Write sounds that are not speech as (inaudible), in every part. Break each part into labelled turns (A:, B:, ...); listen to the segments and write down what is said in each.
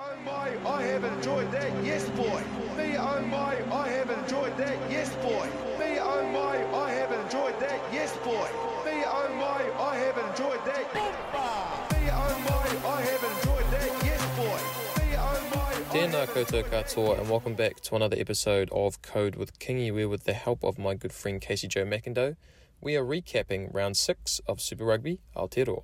A: oh my, I have enjoyed that, yes boy. Me oh my, I have enjoyed that, yes boy. Me oh my, I have enjoyed that, yes boy. Me oh my, I have enjoyed that. Me oh my, I have enjoyed that, yes boy. Me oh my.
B: Tēnā koutou katoa and welcome back to another episode of Code with Kingy where with the help of my good friend Casey Joe McIndoe, we are recapping round 6 of Super Rugby Aotearoa.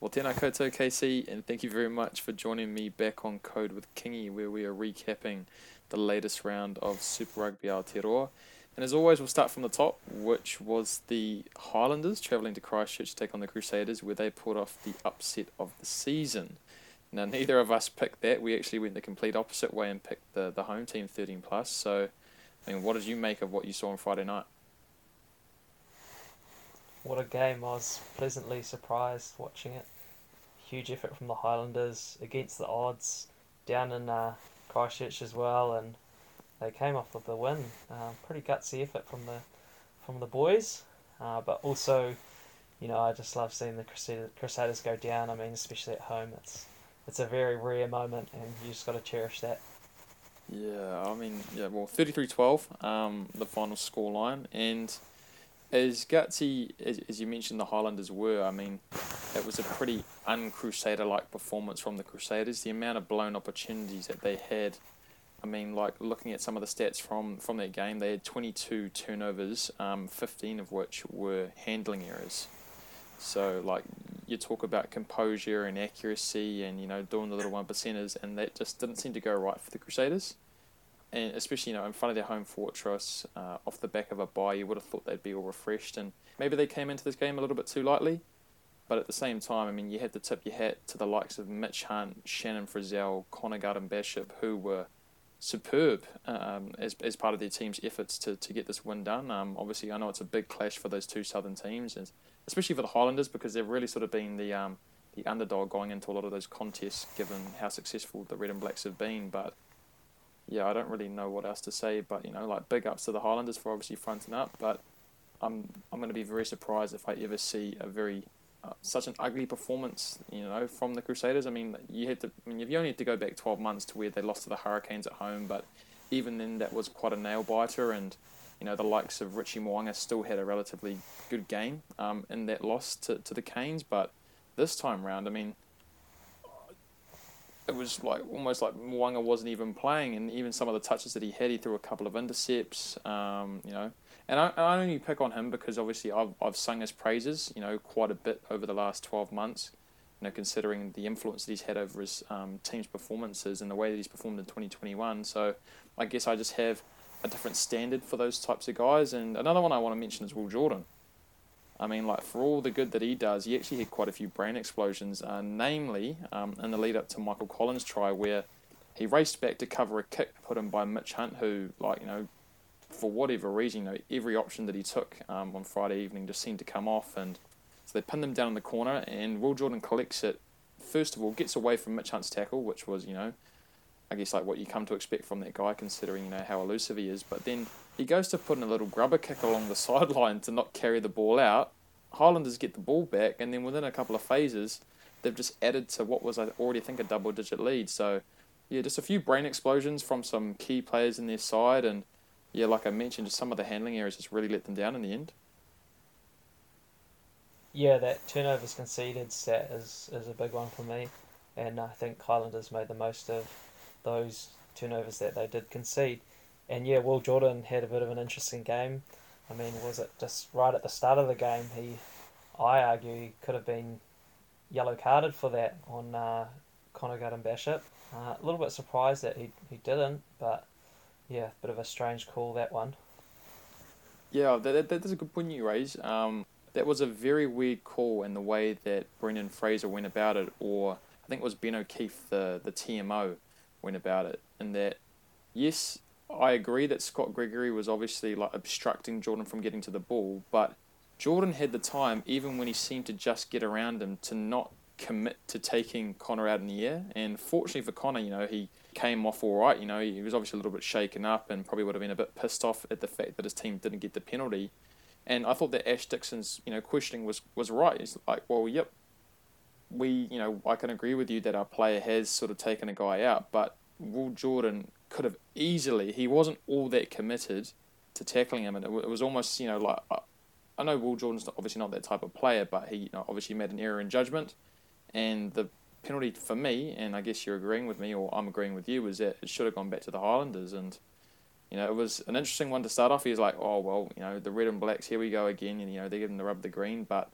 B: Well, tēnā koutou Casey and thank you very much for joining me back on Code with Kingy where we are recapping the latest round of Super Rugby Aotearoa. And as always, we'll start from the top, which was the Highlanders travelling to Christchurch to take on the Crusaders, where they pulled off the upset of the season. Now, neither of us picked that. We actually went the complete opposite way and picked the, the home team 13 plus. So, I mean, what did you make of what you saw on Friday night?
C: What a game! I was pleasantly surprised watching it. Huge effort from the Highlanders against the odds, down in uh, Christchurch as well, and they came off with the win. Um, pretty gutsy effort from the from the boys, uh, but also, you know, I just love seeing the Crusaders, Crusaders go down. I mean, especially at home, it's it's a very rare moment, and you just got to cherish that.
B: Yeah, I mean, yeah, well, 33 12, um, the final score line. And as gutsy as, as you mentioned, the Highlanders were, I mean, it was a pretty un Crusader like performance from the Crusaders. The amount of blown opportunities that they had. I mean, like looking at some of the stats from, from that game, they had 22 turnovers, um, 15 of which were handling errors. So, like, you talk about composure and accuracy and, you know, doing the little one percenters, and that just didn't seem to go right for the Crusaders. And especially, you know, in front of their home fortress, uh, off the back of a bye, you would have thought they'd be all refreshed. And maybe they came into this game a little bit too lightly. But at the same time, I mean, you had to tip your hat to the likes of Mitch Hunt, Shannon Frizzell, Connor Garden-Bachop, who were superb um, as, as part of their team's efforts to, to get this win done. Um, obviously, I know it's a big clash for those two southern teams, and especially for the Highlanders because they've really sort of been the um, the underdog going into a lot of those contests, given how successful the Red and Blacks have been. But yeah, I don't really know what else to say. But you know, like big ups to the Highlanders for obviously fronting up. But I'm I'm going to be very surprised if I ever see a very uh, such an ugly performance, you know, from the Crusaders. I mean, you had to. I mean, you only had to go back twelve months to where they lost to the Hurricanes at home, but even then, that was quite a nail biter. And you know, the likes of Richie Mo'unga still had a relatively good game um, in that loss to to the Canes. But this time round, I mean, it was like almost like Mo'unga wasn't even playing, and even some of the touches that he had, he threw a couple of intercepts. Um, you know, and I, I only pick on him because obviously I've I've sung his praises, you know, quite a bit over the last twelve months. You know, considering the influence that he's had over his um, team's performances and the way that he's performed in twenty twenty one. So, I guess I just have a different standard for those types of guys. And another one I want to mention is Will Jordan. I mean, like for all the good that he does, he actually had quite a few brain explosions. Uh, namely, um, in the lead up to Michael Collins' try, where he raced back to cover a kick put in by Mitch Hunt, who, like you know, for whatever reason, you know, every option that he took um, on Friday evening just seemed to come off, and so they pinned him down in the corner, and Will Jordan collects it. First of all, gets away from Mitch Hunt's tackle, which was, you know, I guess like what you come to expect from that guy, considering you know how elusive he is. But then he goes to put in a little grubber kick along the (laughs) sideline to not carry the ball out. Highlanders get the ball back, and then within a couple of phases, they've just added to what was I already think a double digit lead. So yeah, just a few brain explosions from some key players in their side, and yeah, like I mentioned, just some of the handling errors just really let them down in the end.
C: Yeah, that turnovers conceded stat is, is a big one for me, and I think Highlanders made the most of those turnovers that they did concede. And yeah, Will Jordan had a bit of an interesting game. I mean, was it just right at the start of the game? He, I argue, he could have been yellow carded for that on uh, Connor Garden-Bachop. Uh, a little bit surprised that he, he didn't, but yeah, bit of a strange call that one.
B: Yeah, that, that, that's a good point you raise. Um, that was a very weird call in the way that Brendan Fraser went about it, or I think it was Ben O'Keeffe, the, the TMO, went about it. And that, yes, I agree that Scott Gregory was obviously like obstructing Jordan from getting to the ball, but Jordan had the time, even when he seemed to just get around him, to not commit to taking Connor out in the air. And fortunately for Connor, you know, he came off all right. You know, he was obviously a little bit shaken up and probably would have been a bit pissed off at the fact that his team didn't get the penalty. And I thought that Ash Dixon's, you know, questioning was, was right. He's like, well, yep, we, you know, I can agree with you that our player has sort of taken a guy out, but Will Jordan could have easily. He wasn't all that committed to tackling him, and it, it was almost, you know, like I, know Will Jordan's obviously not that type of player, but he you know, obviously made an error in judgment, and the penalty for me, and I guess you're agreeing with me, or I'm agreeing with you, is that it should have gone back to the Highlanders, and you know, it was an interesting one to start off. He was like, oh, well, you know, the red and blacks, here we go again. And, you know, they're giving the rub the green. But,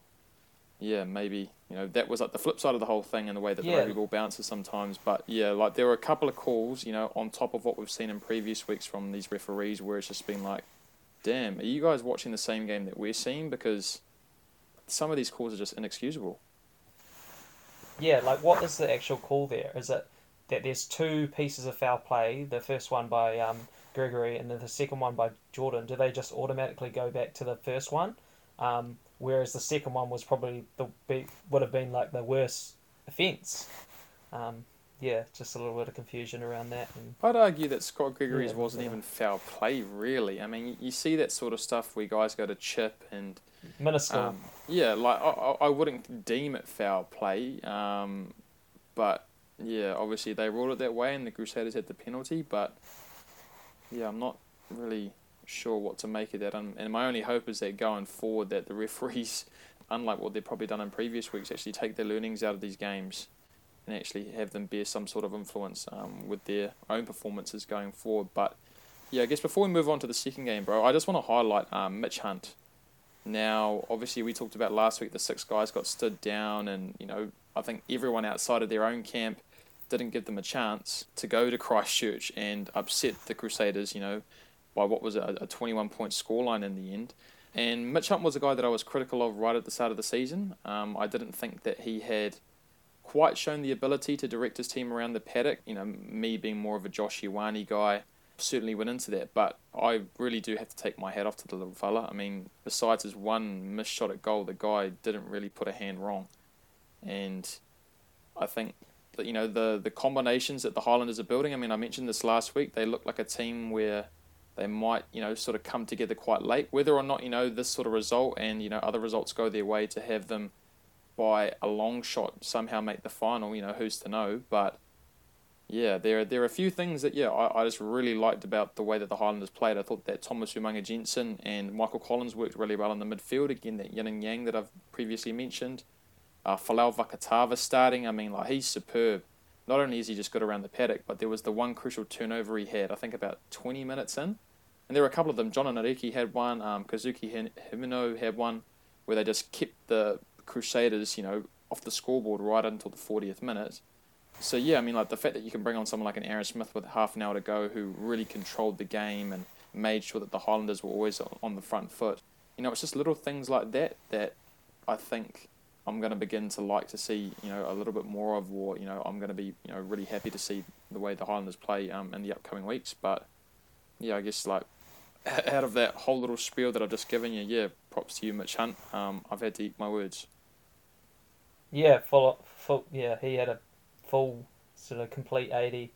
B: yeah, maybe, you know, that was like the flip side of the whole thing and the way that
C: Yeah.
B: the rugby ball bounces sometimes. But, yeah, like there were a couple of calls, you know, on top of what we've seen in previous weeks from these referees where it's just been like, damn, are you guys watching the same game that we're seeing? Because some of these calls are just inexcusable.
C: Yeah, like what is the actual call there? Is it that there's two pieces of foul play, the first one by um, Gregory and then the second one by Jordan? Do they just automatically go back to the first one? Um, whereas the second one was probably the be, would have been like the worst offence. Um, yeah, just a little bit of confusion around that. And
B: I'd argue that Scott Gregory's
C: Yeah,
B: wasn't
C: yeah.
B: even foul play, really. I mean, you, see that sort of stuff where guys go to chip and
C: minuscule.
B: Um, yeah, like I, I I wouldn't deem it foul play, um, but yeah, obviously they ruled it that way, and the Crusaders had the penalty. But yeah, I'm not really sure what to make of that, and, and my only hope is that going forward, that the referees, (laughs) unlike what they've probably done in previous weeks, actually take their learnings out of these games, and actually have them bear some sort of influence um, with their own performances going forward. But yeah, I guess before we move on to the second game, bro, I just want to highlight um, Mitch Hunt. Now, obviously, we talked about last week the six guys got stood down, and you know, I think everyone outside of their own camp didn't give them a chance to go to Christchurch and upset the Crusaders. You know, by what was a, a twenty-one point scoreline in the end. And Mitch Hunt was a guy that I was critical of right at the start of the season. Um, I didn't think that he had quite shown the ability to direct his team around the paddock. You know, me being more of a Josh Ioane guy certainly went into that, but I really do have to take my hat off to the little fella. I mean, besides his one missed shot at goal, the guy didn't really put a hand wrong, and I think that you know the the combinations that the Highlanders are building. I mean, I mentioned this last week. They look like a team where they might you know sort of come together quite late. Whether or not you know this sort of result and you know other results go their way to have them by a long shot somehow make the final. You know, who's to know? But yeah, there there are a few things that yeah I, I just really liked about the way that the Highlanders played. I thought that Thomas Umaga-Jensen and Michael Collins worked really well in the midfield. Again, that yin and yang that I've previously mentioned. Uh, Folau Fakatava starting. I mean, like he's superb. Not only is he just good around the paddock, but there was the one crucial turnover he had. I think about twenty minutes in, and there were a couple of them. Jona Nareki had one. Um, Kazuki Himeno had one, where they just kept the Crusaders, you know, off the scoreboard right until the fortieth minute. So yeah, I mean, like the fact that you can bring on someone like an Aaron Smith with half an hour to go, who really controlled the game and made sure that the Highlanders were always on the front foot. You know, it's just little things like that that I think I'm going to begin to like to see. You know, a little bit more of, or you know, I'm going to be you know really happy to see the way the Highlanders play um, in the upcoming weeks. But yeah, I guess like (laughs) out of that whole little spiel that I've just given you, yeah, props to you, Mitch Hunt. Um, I've had to eat my words.
C: Yeah, full, full. Yeah, he had a full sort of complete eighty,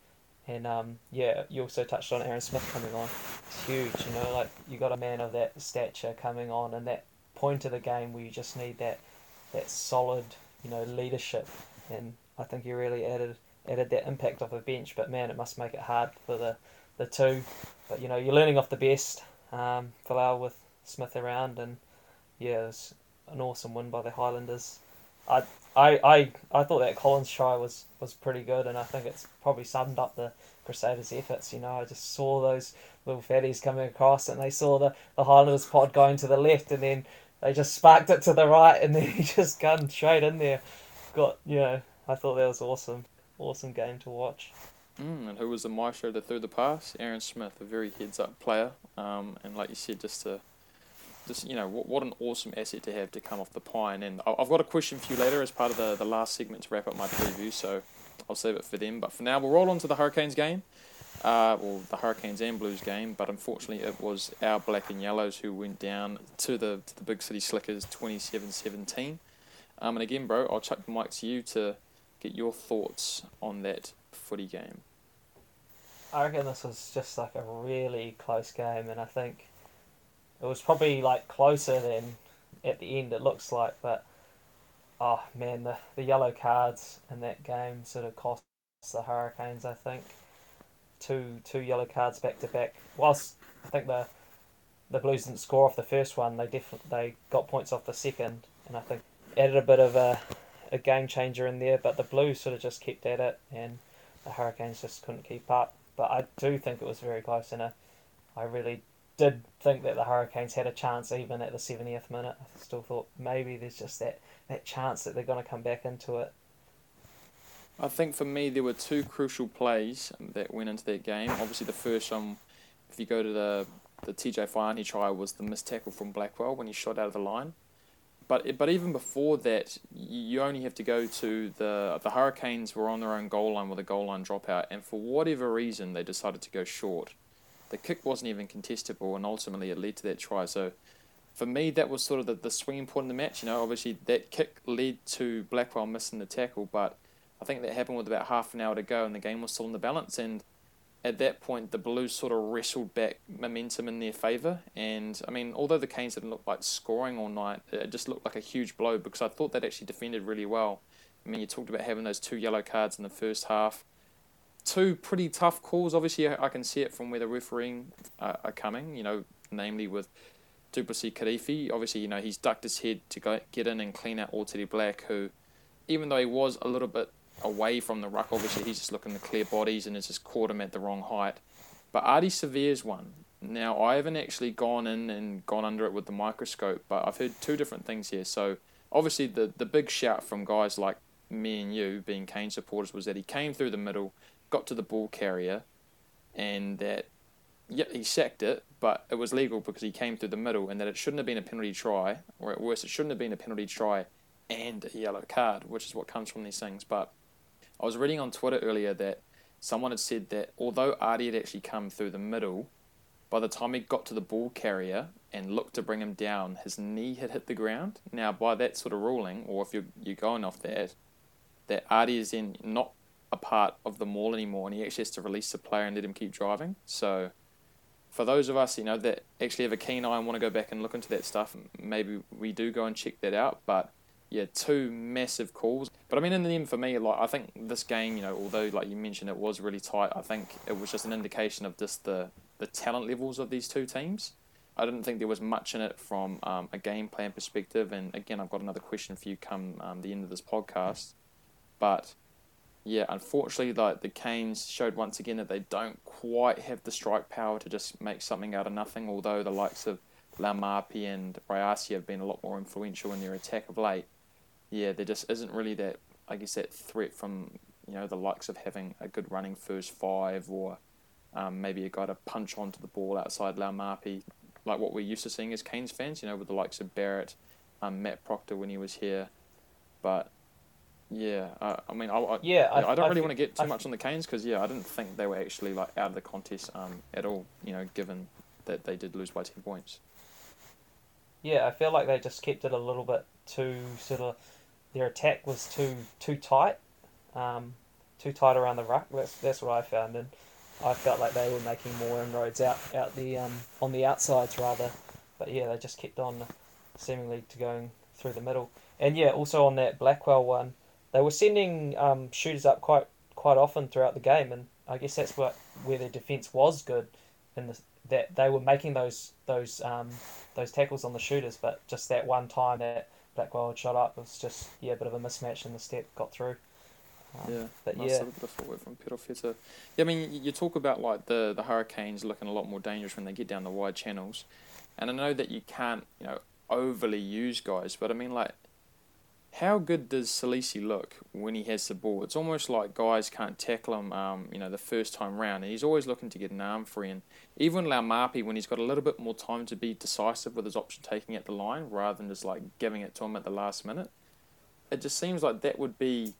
C: and um, yeah, you also touched on Aaron Smith coming on. It's huge, you know, like you got a man of that stature coming on, and that point of the game where you just need that that solid, you know, leadership, and I think he really added added that impact off the bench. But man, it must make it hard for the the two. But you know, you're learning off the best. Um, Folau with Smith around, and yeah, it was an awesome win by the Highlanders. I I, I, I thought that Collins try was, was pretty good, and I think it's probably summed up the Crusaders' efforts. You know, I just saw those little fatties coming across, and they saw the, the Highlanders pod going to the left, and then they just sparked it to the right, and (laughs) then he just gunned straight in there. Got you know, I thought that was awesome, awesome game to watch.
B: Mm, and who was the maestro that threw the pass? Aaron Smith, a very heads-up player. Um, and like you said, just to, just you know, what, what an awesome asset to have to come off the pine. And I've got a question for you later as part of the, the last segment to wrap up my preview, so I'll save it for them. But for now, we'll roll on to the Hurricanes game. Uh, well, the Hurricanes and Blues game, but unfortunately it was our black and yellows who went down to the to the Big City Slickers 27-17. Um, and again, bro, I'll chuck the mic to you to get your thoughts on that footy game.
C: I reckon this was just like a really close game, and I think it was probably like closer than at the end it looks like. But oh man, the, the yellow cards in that game sort of cost the Hurricanes. I think two two yellow cards back to back. Whilst I think the the Blues didn't score off the first one, they definitely they got points off the second, and I think added a bit of a a game changer in there. But the Blues sort of just kept at it, and the Hurricanes just couldn't keep up. But I do think it was very close, and I, I really did think that the Hurricanes had a chance even at the 70th minute. I still thought maybe there's just that, that chance that they're going to come back into it.
B: I think for me there were two crucial plays that went into that game. Obviously the first one, if you go to the the TJ Faiane try, was the missed tackle from Blackwell when he shot out of the line. But but even before that, you only have to go to the the Hurricanes were on their own goal line with a goal line dropout, and for whatever reason they decided to go short the kick wasn't even contestable, and ultimately it led to that try. So for me, that was sort of the, the swinging point in the match. You know, obviously that kick led to Blackwell missing the tackle, but I think that happened with about half an hour to go, and the game was still in the balance. And at that point, the Blues sort of wrestled back momentum in their favour. And I mean, although the Canes didn't look like scoring all night, it just looked like a huge blow because I thought they'd actually defended really well. I mean, you talked about having those two yellow cards in the first half two pretty tough calls. Obviously, I can see it from where the refereeing uh, are coming. You know, namely with Du'Plessis Kirifi. Obviously, you know he's ducked his head to go get in and clean out Otere Black, who, even though he was a little bit away from the ruck, obviously he's just looking to clear bodies and has just caught him at the wrong height. But Ardie Savea's one. Now, I haven't actually gone in and gone under it with the microscope, but I've heard two different things here. So, obviously, the, the big shout from guys like me and you, being Kane supporters, was that he came through the middle, got to the ball carrier, and that yeah he sacked it, but it was legal because he came through the middle, and that it shouldn't have been a penalty try, or at worst, it shouldn't have been a penalty try and a yellow card, which is what comes from these things. But I was reading on Twitter earlier that someone had said that although Ardie had actually come through the middle, by the time he got to the ball carrier and looked to bring him down, his knee had hit the ground. Now, by that sort of ruling, or if you're, you're going off that, that Ardie is then not a part of the maul anymore, and he actually has to release the player and let him keep driving. So, for those of us, you know, that actually have a keen eye and want to go back and look into that stuff, maybe we do go and check that out. But yeah, two massive calls. But I mean, in the end, for me, like I think this game, you know, although like you mentioned, it was really tight. I think it was just an indication of just the the talent levels of these two teams. I didn't think there was much in it from um, a game plan perspective. And again, I've got another question for you come um, the end of this podcast. But yeah, unfortunately, like the Canes showed once again that they don't quite have the strike power to just make something out of nothing. Although the likes of Laumape and Rayasi have been a lot more influential in their attack of late. Yeah, there just isn't really that. I guess that threat from you know the likes of having a good running first five or um, maybe a guy to punch onto the ball outside Laumape, like what we're used to seeing as Canes fans. You know, with the likes of Barrett, um, Matt Proctor when he was here, but yeah, uh, I mean, I, I
C: yeah,
B: I, I don't I really want to get too much on the Canes because yeah, I didn't think they were actually like out of the contest um, at all. You know, given that they did lose by ten points.
C: Yeah, I feel like they just kept it a little bit too sort of. Their attack was too too tight, um, too tight around the ruck. That's that's what I found, and I felt like they were making more inroads out out the um, on the outsides rather. But yeah, they just kept on seemingly to going through the middle. And yeah, also on that Blackwell one, they were sending um, shooters up quite quite often throughout the game, and I guess that's what where their defense was good, the, that they were making those those um, those tackles on the shooters, but just that one time that Blackwell had shot up It was just yeah a bit of a mismatch in the step got through.
B: Um, yeah, but nice yeah, bit of footwork from Perofeta. Yeah, I mean, you talk about like the the Hurricanes looking a lot more dangerous when they get down the wide channels, and I know that you can't you know overly use guys, but I mean like how good does Salesi look when he has the ball? It's almost like guys can't tackle him, um, you know, the first time round. And he's always looking to get an arm free. And even Laumape, when he's got a little bit more time to be decisive with his option taking at the line, rather than just like giving it to him at the last minute, it just seems like that would be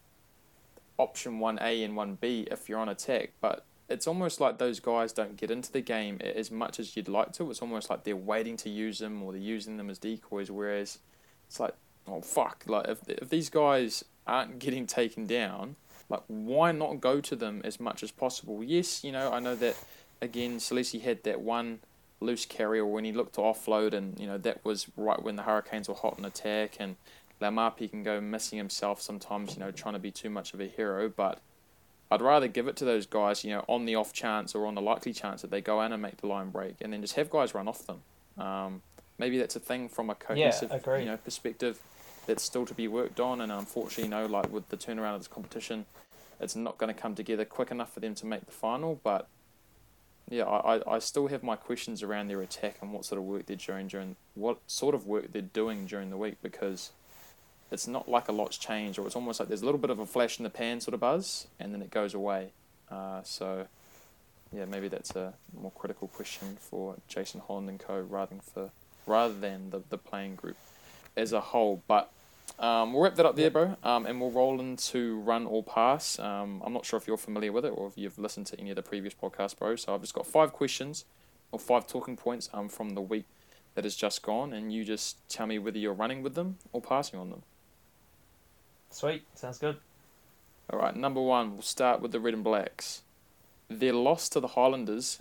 B: option 1A and 1B if you're on attack. But it's almost like those guys don't get into the game as much as you'd like to. It's almost like they're waiting to use them or they're using them as decoys, whereas it's like oh fuck, like if if these guys aren't getting taken down, like why not go to them as much as possible? Yes, you know I know that again, Salesi had that one loose carrier when he looked to offload, and you know that was right when the Hurricanes were hot in attack, and Laumape can go missing himself sometimes, you know, trying to be too much of a hero, but I'd rather give it to those guys, you know, on the off chance or on the likely chance that they go in and make the line break, and then just have guys run off them. Um, maybe that's a thing from a cohesive,
C: agreed.
B: you know, perspective that's still to be worked on, and unfortunately, you know, like with the turnaround of this competition, it's not going to come together quick enough for them to make the final. But yeah, I, I, I still have my questions around their attack and what sort of work they're doing during what sort of work they're doing during the week because it's not like a lot's changed, or it's almost like there's a little bit of a flash in the pan sort of buzz, and then it goes away. Uh, so, yeah, maybe that's a more critical question for Jason Holland and co. rather than for rather than the, the playing group as a whole. But um, we'll wrap that up there, bro, um, and we'll roll into run or pass. Um, I'm not sure if you're familiar with it or if you've listened to any of the previous podcasts, bro. So I've just got five questions or five talking points um, from the week that has just gone, and you just tell me whether you're running with them or passing on them.
C: Sweet, sounds good.
B: All right, number one, we'll start with the Red and Blacks. Their loss to the Highlanders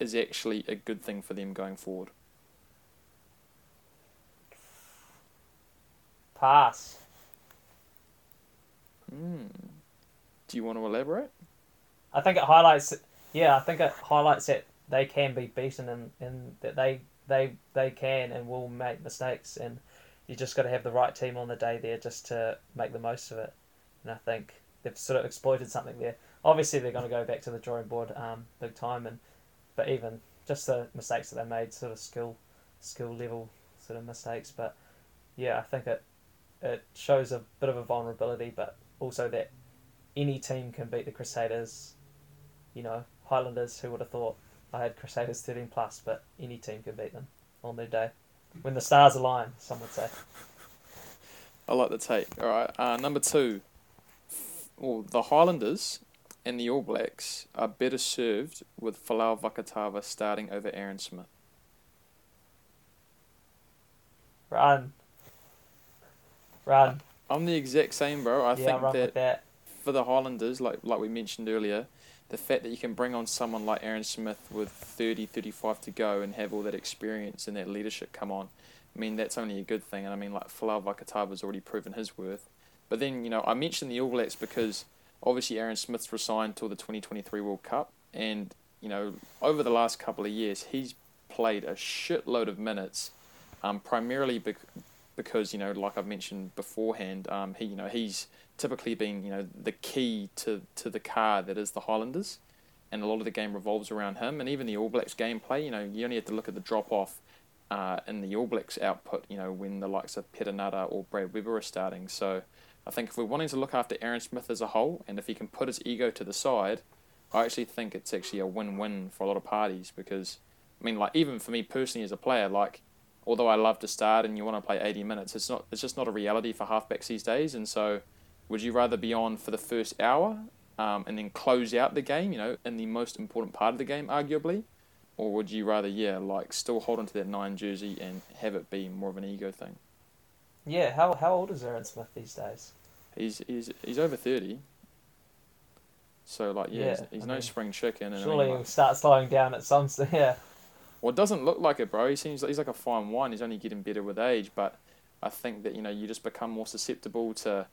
B: is actually a good thing for them going forward.
C: Pass.
B: Hmm. Do you want to elaborate?
C: I think it highlights. Yeah, I think it highlights that they can be beaten and, and that they they they can and will make mistakes and you just got to have the right team on the day there just to make the most of it. And I think they've sort of exploited something there. Obviously, they're going to go back to the drawing board um, big time, and but even just the mistakes that they made, sort of skill skill level sort of mistakes. But yeah, I think it it shows a bit of a vulnerability, but also that any team can beat the Crusaders. You know, Highlanders. Who would have thought? I had Crusaders thirteen plus, but any team can beat them on their day when the stars align. Some would say.
B: I like the take. All right, uh, number two. Well, the Highlanders and the All Blacks are better served with Folau Fakatava starting over Aaron Smith.
C: Run. Run.
B: I'm the exact same, bro. I
C: yeah,
B: think that
C: that.
B: for the Highlanders, like like we mentioned earlier, the fact that you can bring on someone like Aaron Smith with 30, 35 to go and have all that experience and that leadership come on, I mean, that's only a good thing. And I mean, like, Folau Fakatava's already proven his worth. But then, you know, I mentioned the All Blacks because obviously Aaron Smith's resigned till the 2023 World Cup. And, you know, over the last couple of years, he's played a shitload of minutes, um, primarily bec- because, you know, like I've mentioned beforehand, um, he, you know, he's typically been, you know, the key to, to the car that is the Highlanders. And a lot of the game revolves around him. And even the All Blacks gameplay, you know, you only have to look at the drop off uh, in the All Blacks output, you know, when the likes of Perenara or Brad Weber are starting. So I think if we're wanting to look after Aaron Smith as a whole, and if he can put his ego to the side, I actually think it's actually a win-win for a lot of parties because, I mean, like even for me personally as a player, like although I love to start and you want to play 80 minutes, it's not it's just not a reality for halfbacks these days. And so, would you rather be on for the first hour um, and then close out the game, you know, in the most important part of the game, arguably, or would you rather, yeah, like still hold on to that nine jersey and have it be more of an ego thing?
C: Yeah, how how old is Aaron Smith these days?
B: He's he's he's over thirty. So like yeah, he's,
C: Yeah,
B: he's
C: I
B: no
C: mean,
B: spring chicken. And I mean,
C: Surely
B: like-
C: he'll start slowing down at some (laughs) yeah.
B: Well, it doesn't look like it, bro. He seems he's like a fine wine. He's only getting better with age, but I think that you know you just become more susceptible to,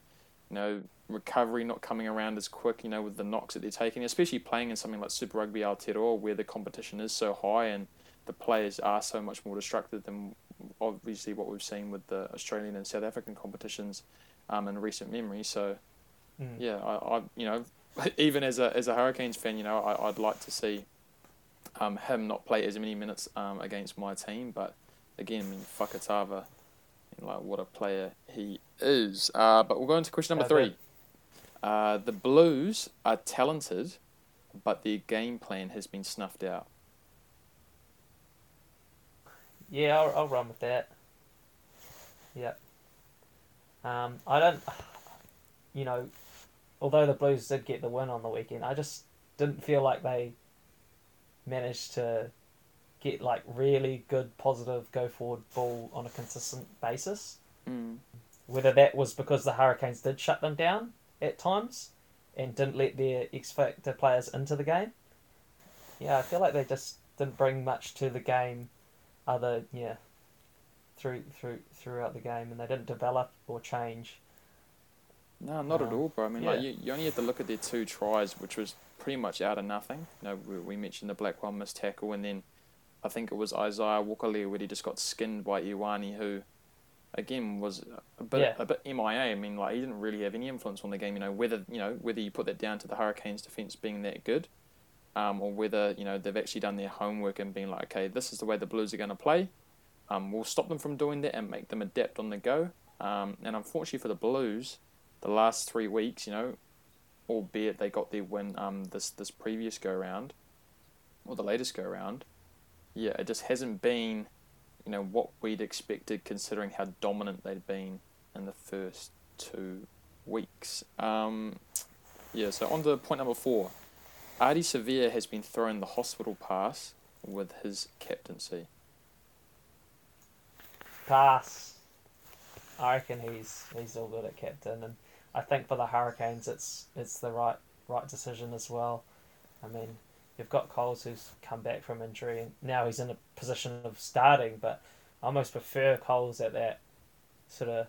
B: you know, recovery not coming around as quick. You know, with the knocks that they're taking, especially playing in something like Super Rugby Aotearoa, where the competition is so high and the players are so much more destructive than obviously what we've seen with the Australian and South African competitions, um, in recent memory. So
C: Mm.
B: yeah, I, I you know, (laughs) even as a as a Hurricanes fan, you know, I, I'd like to see um, him not play as many minutes um, against my team. But again, I mean, Fakatava, you know, like what a player he is. Uh, but we'll go into question number three. Uh, the Blues are talented, but their game plan has been snuffed out.
C: Yeah, I'll, I'll run with that. Yep. Um, I don't, (sighs) you know, although the Blues did get the win on the weekend, I just didn't feel like they managed to get like really good, positive, go forward ball on a consistent basis.
B: Mm.
C: Whether that was because the Hurricanes did shut them down at times and didn't let their X Factor players into the game. Yeah, I feel like they just didn't bring much to the game other, yeah, through through throughout the game, and they didn't develop or change.
B: No, not um, at all, bro. I mean,
C: yeah.
B: like you, you only had to look at their two tries, which was pretty much out of nothing. You know, we, we mentioned the Blackwell missed tackle, and then I think it was Isaiah Walker where he just got skinned by Ioane, who again was a bit
C: Yeah.
B: a bit MIA. I mean, like he didn't really have any influence on the game. You know, whether you know whether you put that down to the Hurricanes' defense being that good, um, or whether you know they've actually done their homework and been like, okay, this is the way the Blues are going to play. Um, we'll stop them from doing that and make them adapt on the go. Um, and unfortunately for the Blues, the last three weeks, you know, albeit they got their win um, this this previous go round, or the latest go round, yeah, it just hasn't been, you know, what we'd expected considering how dominant they'd been in the first two weeks. Um, yeah, so on to point number four. Ardie Savea has been thrown the hospital pass with his captaincy.
C: Pass. I reckon he's he's all good at captain, and I think for the Hurricanes, it's it's the right right decision as well. I mean, you've got Coles who's come back from injury, and now he's in a position of starting. But I almost prefer Coles at that sort of,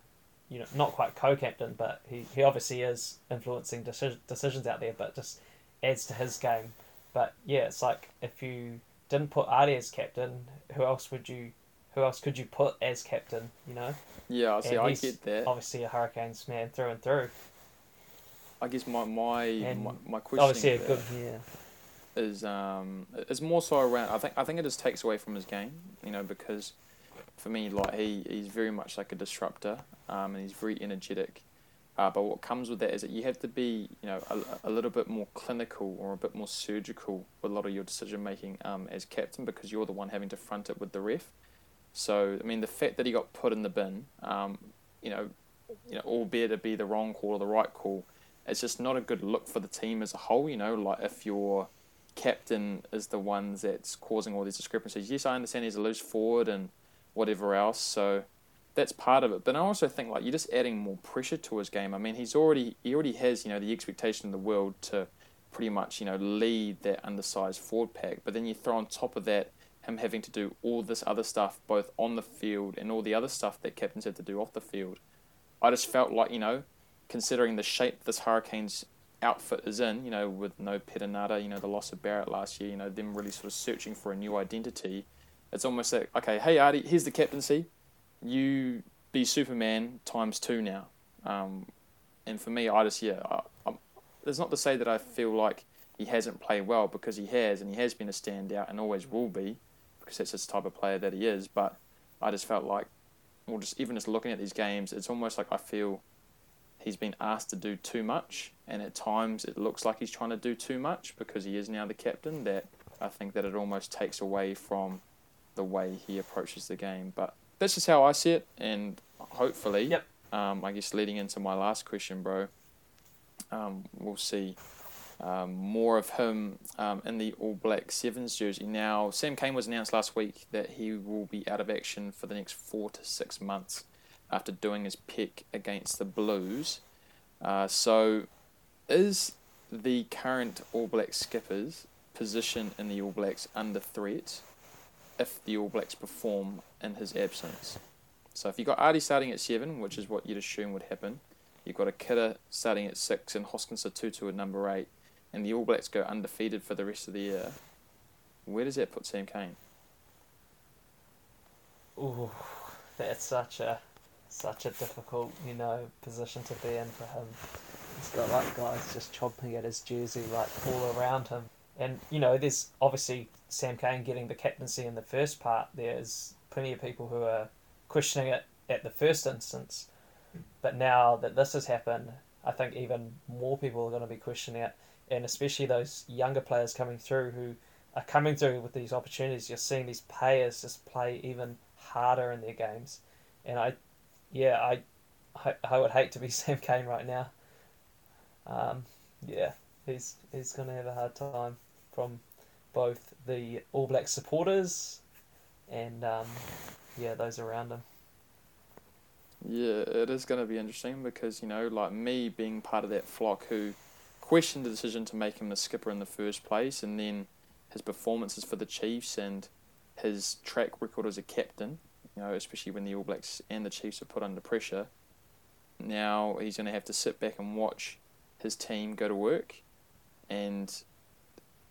C: you know, not quite co-captain, but he, he obviously is influencing deci- decisions out there, but just adds to his game. But yeah, it's like if you didn't put Ardie as captain, who else would you? Who else could you put as captain? You know.
B: Yeah, see.
C: And
B: I get that.
C: Obviously, a Hurricanes man through and through.
B: I guess my my
C: And
B: my, my question
C: Obviously, a good yeah.
B: is um is more so around. I think I think it just takes away from his game. You know, because for me, like he he's very much like a disruptor. Um, and he's very energetic. Uh, but what comes with that is that you have to be, you know, a, a little bit more clinical or a bit more surgical with a lot of your decision making um, as captain because you're the one having to front it with the ref. So I mean, the fact that he got put in the bin, um, you know, you know, albeit it be the wrong call or the right call, it's just not a good look for the team as a whole. You know, like if your captain is the one that's causing all these discrepancies. Yes, I understand he's a loose forward and whatever else. So that's part of it. But I also think like you're just adding more pressure to his game. I mean, he's already he already has you know the expectation in the world to pretty much you know lead that undersized forward pack. But then you throw on top of that him having to do all this other stuff both on the field and all the other stuff that captains have to do off the field. I just felt like you know, considering the shape this Hurricanes outfit is in, you know, with no Perenara, you know, the loss of Barrett last year, you know, them really sort of searching for a new identity. It's almost like, okay, hey Ardie, here's the captaincy you be Superman times two now. Um, and for me, I just yeah, I, it's not to say that I feel like he hasn't played well because he has, and he has been a standout and always will be, because that's the type of player that he is. But I just felt like, well, just even just looking at these games, it's almost like I feel he's been asked to do too much, and at times it looks like he's trying to do too much because he is now the captain. That I think that it almost takes away from the way he approaches the game. But that's just how I see it, and hopefully,
C: Yep.
B: um, I guess leading into my last question, bro, um, we'll see um, more of him um, in the All Black Sevens jersey. Now, Sam Cane was announced last week that he will be out of action for the next four to six months after doing his pick against the Blues. Uh, so, is the current All Black skippers position in the All Blacks under threat if the All Blacks perform in his absence? So, if you've got Ardie starting at seven, which is what you'd assume would happen, you've got Akira starting at six and Hoskins Sotutu at number eight, and the All Blacks go undefeated for the rest of the year. Where does that put Sam Cane?
C: Ooh, that's such a such a difficult, you know, position to be in for him. He's got like guys just chomping at his jersey like all around him. And you know, there's obviously Sam Cane getting the captaincy in the first part. There's plenty of people who are questioning it at the first instance. But now that this has happened, I think even more people are going to be questioning it, and especially those younger players coming through who are coming through with these opportunities. You're seeing these players just play even harder in their games, and I, yeah, I, I, I would hate to be (laughs) Sam Cane right now. Um, yeah, he's he's to have a hard time from both the All Black supporters and um, yeah, those around him.
B: Yeah, it is going to be interesting because, you know, like me being part of that flock who questioned the decision to make him the skipper in the first place and then his performances for the Chiefs and his track record as a captain you know, especially when the All Blacks and the Chiefs are put under pressure. Now he's going to have to sit back and watch his team go to work, and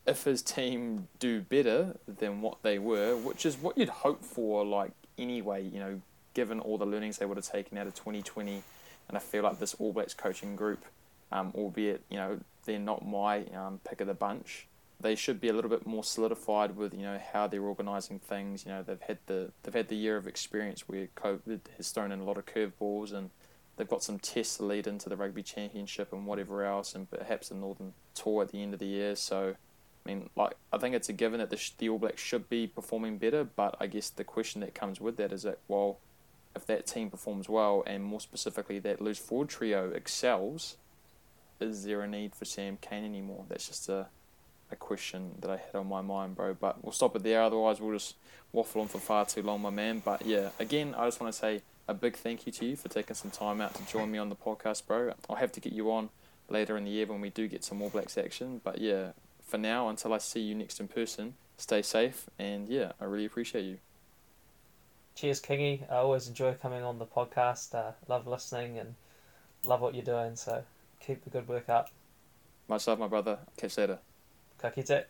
B: if his team do better than what they were, which is what you'd hope for, like anyway, you know, given all the learnings they would have taken out of 2020, and I feel like this All Blacks coaching group, um, albeit you know they're not my um, pick of the bunch, they should be a little bit more solidified with you know how they're organising things. You know they've had the they've had the year of experience where COVID has thrown in a lot of curveballs and they've got some tests to lead into the rugby championship and whatever else, and perhaps the Northern Tour at the end of the year. So, I mean, like I think it's a given that the, the All Blacks should be performing better, but I guess the question that comes with that is that well, if that team performs well, and more specifically that loose forward trio excels, is there a need for Sam Cane anymore? That's just a a question that I had on my mind, bro. But we'll stop it there. Otherwise, we'll just waffle on for far too long, my man. But yeah, again, I just want to say a big thank you to you for taking some time out to join me on the podcast, bro. I'll have to get you on later in the year when we do get some All Blacks action. But yeah, for now, until I see you next in person, stay safe. And yeah, I really appreciate you.
C: Cheers, Kingy. I always enjoy coming on the podcast. Uh, love listening and love what you're doing. So keep the good work up.
B: Much love, my brother. Catch you later.
C: Ka kite.